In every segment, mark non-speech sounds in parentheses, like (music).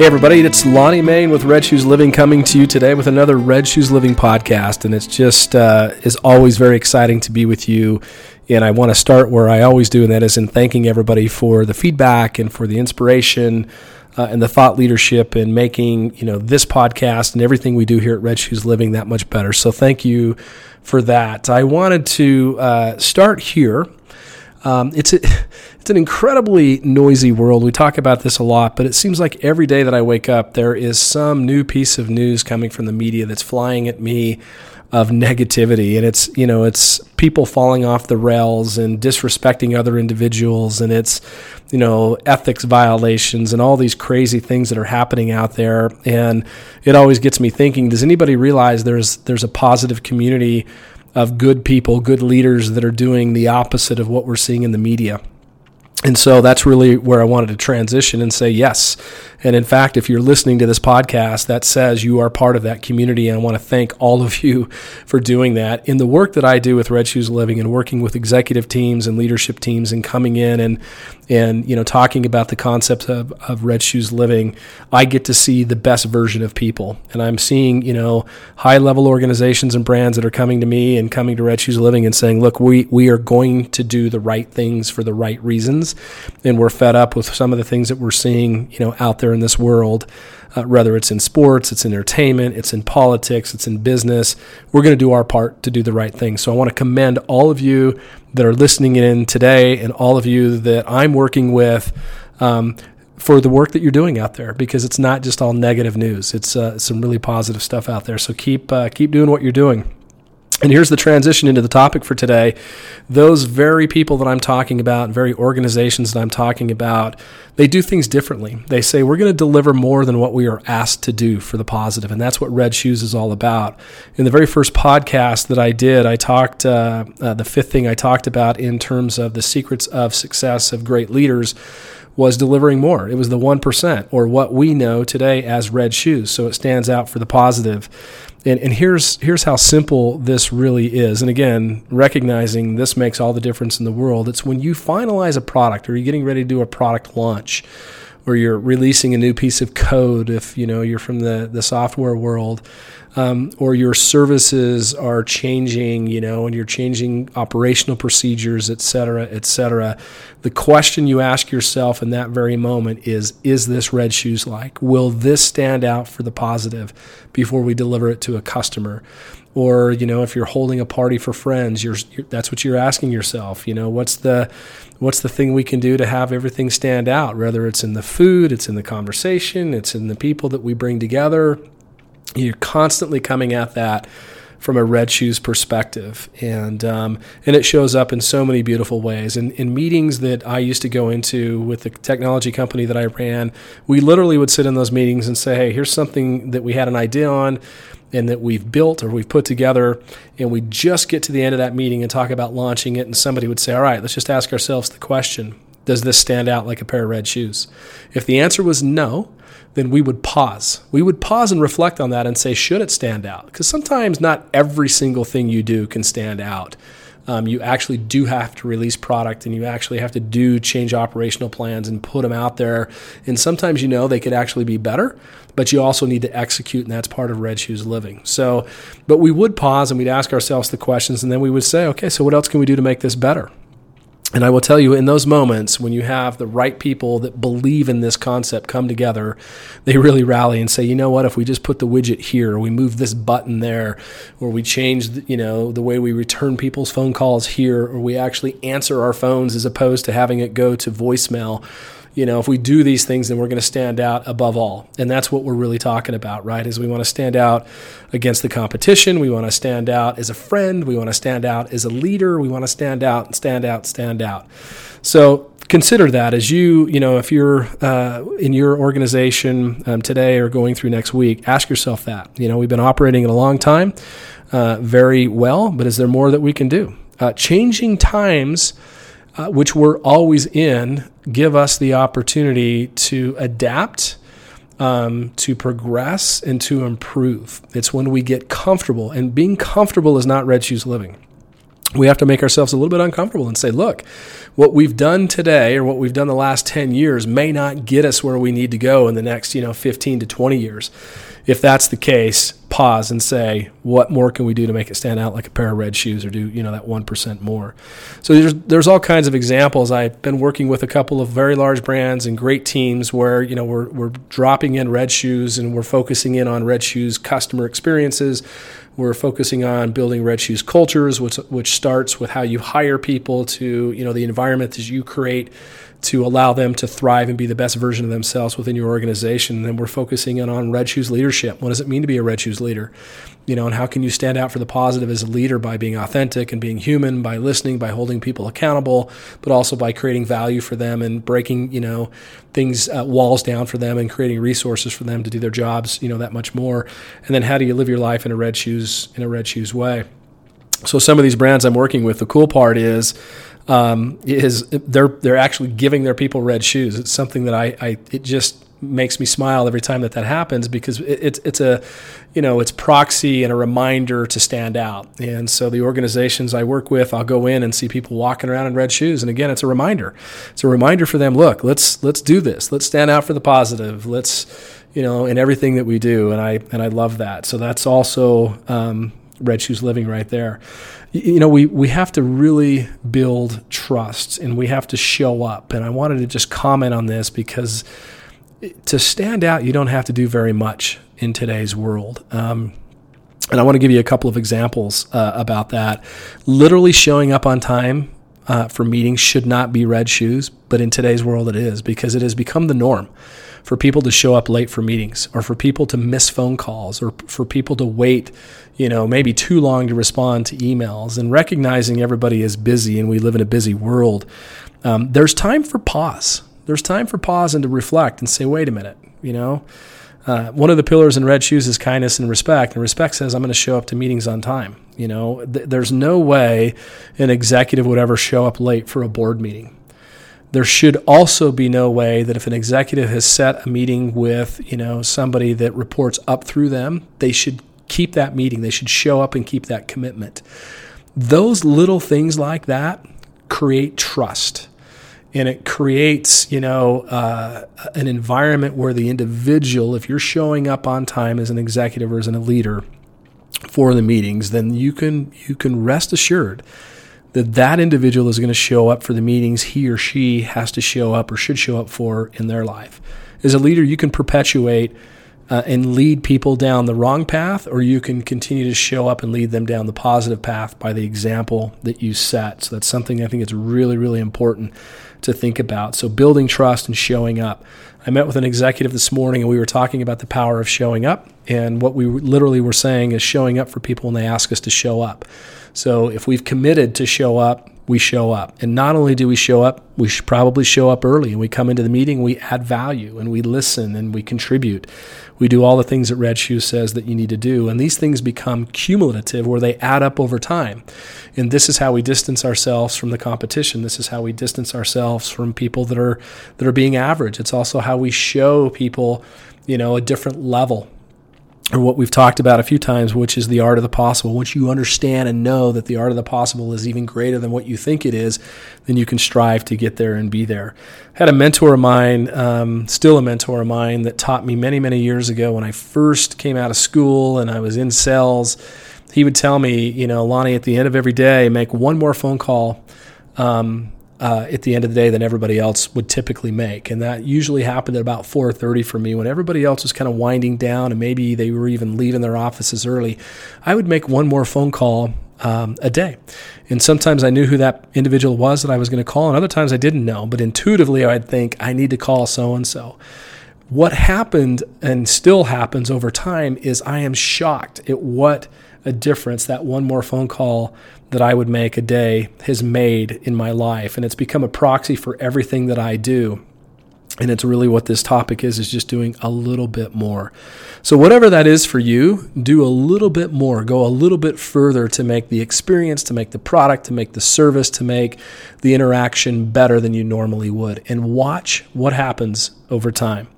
Hey, everybody, it's Lonnie Mayne with Red Shoes Living coming to you today with another Red Shoes Living podcast. And it's just, uh, is always very exciting to be with you. And I want to start where I always do, and that is in thanking everybody for the feedback and for the inspiration uh, and the thought leadership in making, you know, this podcast and everything we do here at Red Shoes Living that much better. So thank you for that. I wanted to uh, start here um, it's a, (laughs) it's an incredibly noisy world. We talk about this a lot, but it seems like every day that I wake up, there is some new piece of news coming from the media that's flying at me of negativity, and it's you know it's people falling off the rails and disrespecting other individuals, and it's you know ethics violations and all these crazy things that are happening out there, and it always gets me thinking: Does anybody realize there's there's a positive community? Of good people, good leaders that are doing the opposite of what we're seeing in the media. And so that's really where I wanted to transition and say yes. And in fact, if you're listening to this podcast, that says you are part of that community. And I want to thank all of you for doing that. In the work that I do with Red Shoes Living and working with executive teams and leadership teams and coming in and and you know talking about the concepts of, of red shoes living i get to see the best version of people and i'm seeing you know high level organizations and brands that are coming to me and coming to red shoes living and saying look we we are going to do the right things for the right reasons and we're fed up with some of the things that we're seeing you know out there in this world uh, whether it's in sports, it's in entertainment, it's in politics, it's in business. We're going to do our part to do the right thing. So I want to commend all of you that are listening in today and all of you that I'm working with. Um, for the work that you're doing out there, because it's not just all negative news. It's uh, some really positive stuff out there. So keep uh, keep doing what you're doing. And here's the transition into the topic for today. Those very people that I'm talking about, very organizations that I'm talking about, they do things differently. They say, we're going to deliver more than what we are asked to do for the positive. And that's what Red Shoes is all about. In the very first podcast that I did, I talked, uh, uh, the fifth thing I talked about in terms of the secrets of success of great leaders was delivering more. It was the 1%, or what we know today as red shoes. So it stands out for the positive. And, and here's here's how simple this really is. And again, recognizing this makes all the difference in the world. It's when you finalize a product or you're getting ready to do a product launch or you're releasing a new piece of code if you know you're from the, the software world um, or your services are changing you know and you're changing operational procedures et cetera et cetera. The question you ask yourself in that very moment is is this red shoes like will this stand out for the positive before we deliver it to a customer or you know if you're holding a party for friends you're, you're, that's what you're asking yourself you know what's the what's the thing we can do to have everything stand out whether it's in the food it's in the conversation it's in the people that we bring together. You're constantly coming at that from a red shoes perspective, and um, and it shows up in so many beautiful ways. And in meetings that I used to go into with the technology company that I ran, we literally would sit in those meetings and say, "Hey, here's something that we had an idea on." and that we've built or we've put together, and we just get to the end of that meeting and talk about launching it, and somebody would say, All right, let's just ask ourselves the question Does this stand out like a pair of red shoes? If the answer was no, then we would pause. We would pause and reflect on that and say, should it stand out? Because sometimes not every single thing you do can stand out. Um, you actually do have to release product and you actually have to do change operational plans and put them out there. And sometimes you know they could actually be better, but you also need to execute, and that's part of Red Shoes living. So, but we would pause and we'd ask ourselves the questions, and then we would say, okay, so what else can we do to make this better? And I will tell you, in those moments when you have the right people that believe in this concept come together, they really rally and say, you know what, if we just put the widget here, or we move this button there, or we change, you know, the way we return people's phone calls here, or we actually answer our phones as opposed to having it go to voicemail you know, if we do these things, then we're going to stand out above all. And that's what we're really talking about, right? Is we want to stand out against the competition. We want to stand out as a friend. We want to stand out as a leader. We want to stand out, stand out, stand out. So consider that as you, you know, if you're uh, in your organization um, today or going through next week, ask yourself that. You know, we've been operating in a long time, uh, very well, but is there more that we can do? Uh, changing times uh, which we're always in, give us the opportunity to adapt, um, to progress, and to improve. It's when we get comfortable, and being comfortable is not red shoes living. we have to make ourselves a little bit uncomfortable and say, look, what we've done today or what we've done the last 10 years may not get us where we need to go in the next, you know, 15 to 20 years. If that's the case, pause and say, what more can we do to make it stand out like a pair of red shoes or do, you know, that 1% more? So there's, there's all kinds of examples. I've been working with a couple of very large brands and great teams where, you know, we're, we're dropping in red shoes and we're focusing in on red shoes customer experiences we're focusing on building Red Shoes cultures, which which starts with how you hire people to you know the environment that you create to allow them to thrive and be the best version of themselves within your organization. And then we're focusing in on Red Shoes leadership. What does it mean to be a Red Shoes leader? You know, and how can you stand out for the positive as a leader by being authentic and being human, by listening, by holding people accountable, but also by creating value for them and breaking, you know, things, uh, walls down for them and creating resources for them to do their jobs, you know, that much more. And then how do you live your life in a Red Shoes, in a Red Shoes way? So some of these brands I'm working with, the cool part is, um, is they're they're actually giving their people red shoes. It's something that I, I it just makes me smile every time that that happens because it, it's it's a you know it's proxy and a reminder to stand out. And so the organizations I work with, I'll go in and see people walking around in red shoes, and again, it's a reminder. It's a reminder for them. Look, let's let's do this. Let's stand out for the positive. Let's you know in everything that we do, and I and I love that. So that's also um, red shoes living right there you know, we, we have to really build trust and we have to show up. And I wanted to just comment on this because to stand out, you don't have to do very much in today's world. Um, and I want to give you a couple of examples uh, about that. Literally showing up on time uh, for meetings should not be red shoes, but in today's world it is because it has become the norm for people to show up late for meetings or for people to miss phone calls or for people to wait, you know, maybe too long to respond to emails and recognizing everybody is busy and we live in a busy world. Um, there's time for pause. There's time for pause and to reflect and say, wait a minute, you know. Uh, one of the pillars in red shoes is kindness and respect and respect says i'm going to show up to meetings on time you know th- there's no way an executive would ever show up late for a board meeting there should also be no way that if an executive has set a meeting with, you know, somebody that reports up through them, they should keep that meeting. They should show up and keep that commitment. Those little things like that create trust. And it creates, you know, uh, an environment where the individual, if you're showing up on time as an executive or as a leader for the meetings, then you can you can rest assured that that individual is going to show up for the meetings he or she has to show up or should show up for in their life. As a leader, you can perpetuate uh, and lead people down the wrong path, or you can continue to show up and lead them down the positive path by the example that you set. So that's something I think it's really, really important to think about. So building trust and showing up. I met with an executive this morning and we were talking about the power of showing up. And what we literally were saying is showing up for people when they ask us to show up. So if we've committed to show up, we show up. And not only do we show up, we should probably show up early and we come into the meeting, we add value and we listen and we contribute. We do all the things that Red Shoe says that you need to do. And these things become cumulative where they add up over time. And this is how we distance ourselves from the competition. This is how we distance ourselves from people that are that are being average. It's also how we show people, you know, a different level or what we've talked about a few times, which is the art of the possible. Once you understand and know that the art of the possible is even greater than what you think it is, then you can strive to get there and be there. I had a mentor of mine, um, still a mentor of mine, that taught me many, many years ago when I first came out of school and I was in sales. He would tell me, you know, Lonnie, at the end of every day, make one more phone call. Um, uh, at the end of the day than everybody else would typically make, and that usually happened at about 4:30 for me when everybody else was kind of winding down and maybe they were even leaving their offices early. I would make one more phone call um, a day, and sometimes I knew who that individual was that I was going to call, and other times I didn't know. But intuitively, I'd think I need to call so and so. What happened and still happens over time is I am shocked at what a difference that one more phone call that I would make a day has made in my life. And it's become a proxy for everything that I do. And it's really what this topic is, is just doing a little bit more. So, whatever that is for you, do a little bit more. Go a little bit further to make the experience, to make the product, to make the service, to make the interaction better than you normally would. And watch what happens over time.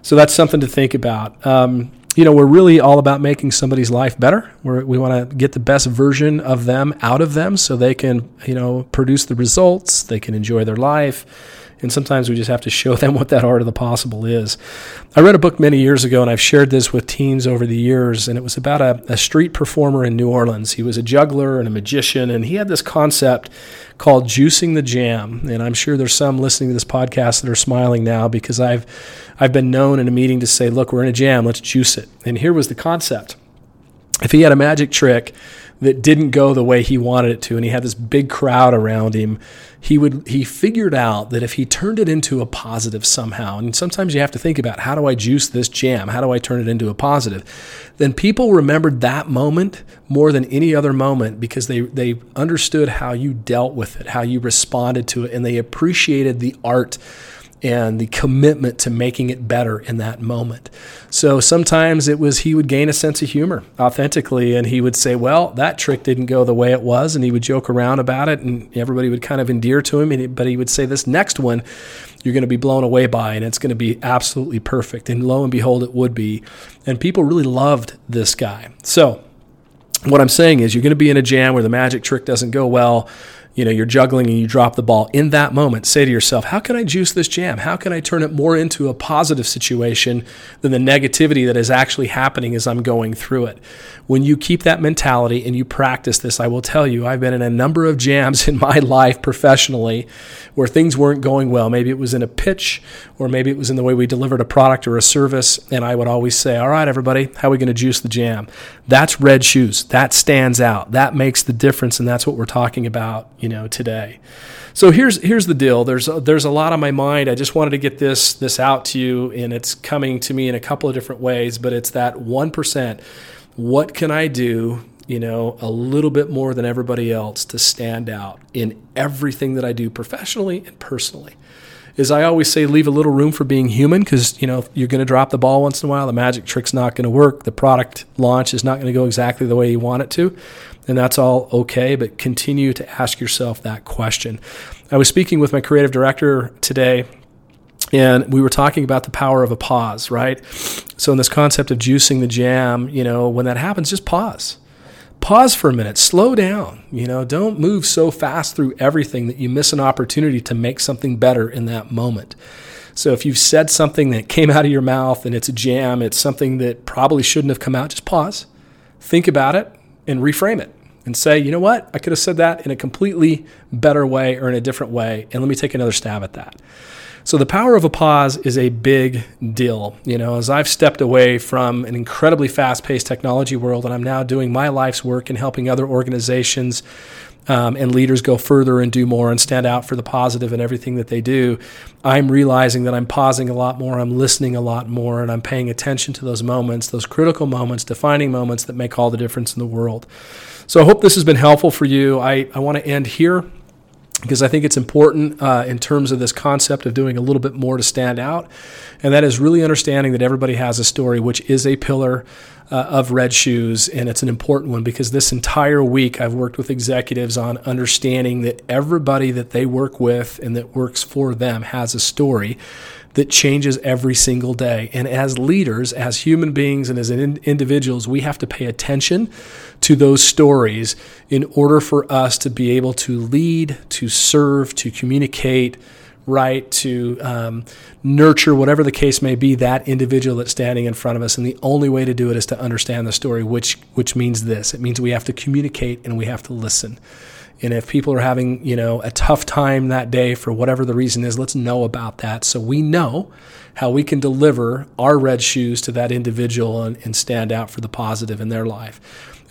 So, that's something to think about. Um, you know, we're really all about making somebody's life better. We're, we want to get the best version of them out of them so they can, you know, produce the results, they can enjoy their life and sometimes we just have to show (laughs) them what that art of the possible is. I read a book many years ago, and I've shared this with teens over the years, and it was about a, a street performer in New Orleans. He was a juggler and a magician, and he had this concept called juicing the jam. And I'm sure there's some listening to this podcast that are smiling now because I've I've been known in a meeting to say, look, we're in a jam, let's juice it. And here was the concept. If he had a magic trick that didn't go the way he wanted it to and he had this big crowd around him he would he figured out that if he turned it into a positive somehow and sometimes you have to think about how do i juice this jam? How do i turn it into a positive? Then people remembered that moment more than any other moment because they they understood how you dealt with it how you responded to it and they appreciated the art and the commitment to making it better in that moment. So sometimes it was he would gain a sense of humor authentically and he would say, Well, that trick didn't go the way it was. And he would joke around about it and everybody would kind of endear to him. But he would say, This next one, you're going to be blown away by and it's going to be absolutely perfect. And lo and behold, it would be. And people really loved this guy. So what I'm saying is, you're going to be in a jam where the magic trick doesn't go well you know you're juggling and you drop the ball in that moment say to yourself how can i juice this jam? How can i turn it more into a positive situation than the negativity that is actually happening as i'm going through it? When you keep that mentality and you practice this i will tell you i've been in a number of jams (laughs) in my life professionally where things weren't going well. Maybe it was in a pitch or maybe it was in the way we delivered a product or a service and i would always say all right everybody how are we going to juice the jam? That's red shoes. That stands out. That makes the difference and that's what we're talking about you know today. So here's here's the deal. There's a, there's a lot on my mind. I just wanted to get this this out to you, and it's coming to me in a couple of different ways. But it's that one percent. What can I do? You know, a little bit more than everybody else to stand out in everything that I do professionally and personally is I always say leave a little room for being human because you know you're going to drop the ball once in a while. The magic trick's not going to work. The product launch is not going to go exactly the way you want it to and that's all okay, but continue to ask yourself that question. I was speaking with my creative director today, and we were talking about the power of a pause, right? So, in this concept of juicing the jam, you know, when that happens, just pause. Pause for a minute, slow down. You know, don't move so fast through everything that you miss an opportunity to make something better in that moment. So if you've said something that came out of your mouth and it's a jam, it's something that probably shouldn't have come out, just pause, think about it, and reframe it and say, you know what, I could have said that in a completely better way or in a different way, and let me take another stab at that. So the power of a pause is a big deal. You know, as I've stepped away from an incredibly fast-paced technology world, and I'm now doing my life's work in helping other organizations um, and leaders go further and do more and stand out for the positive in everything that they do, I'm realizing that I'm pausing a lot more, I'm listening a lot more, and I'm paying attention to those moments, those critical moments, defining moments that make all the difference in the world. So I hope this has been helpful for you. I, I want to end here because I think it's important uh, in terms of this concept of doing a little bit more to stand out. And that is really understanding that everybody has a story, which is a pillar uh, of Red Shoes. And it's an important one because this entire week I've worked with executives on understanding that everybody that they work with and that works for them has a story that changes every single day. And as leaders, as human beings, and as individuals, we have to pay attention to those stories in order for us to be able to lead, to serve, to communicate, right, to um, nurture, whatever the case may be, that individual that's standing in front of us. And the only way to do it is to understand the story, which which means this: it means we have to communicate and we have to listen. And if people are having, you know, a tough time that day for whatever the reason is, let's know about that so we know how we can deliver our red shoes to that individual and, and stand out for the positive in their life.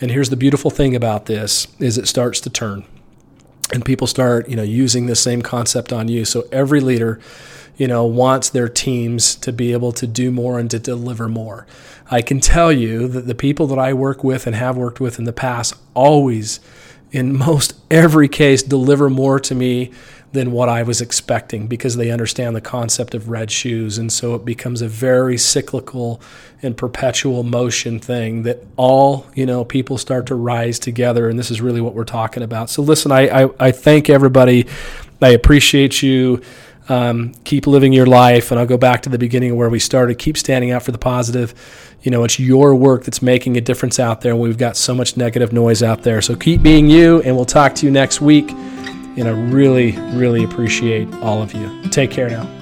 And here's the beautiful thing about this is it starts to turn. And people start, you know, using the same concept on you. So every leader, you know, wants their teams to be able to do more and to deliver more. I can tell you that the people that I work with and have worked with in the past always in most every case, deliver more to me than what I was expecting because they understand the concept of red shoes. And so it becomes a very cyclical and perpetual motion thing that all, you know, people start to rise together. And this is really what we're talking about. So listen, I, I, I thank everybody. I appreciate you Um, keep living your life. And I'll go back to the beginning of where we started. Keep standing out for the positive. You know, it's your work that's making a difference out there. We've got so much negative noise out there. So keep being you, and we'll talk to you next week. And I really, really appreciate all of you. Take care now.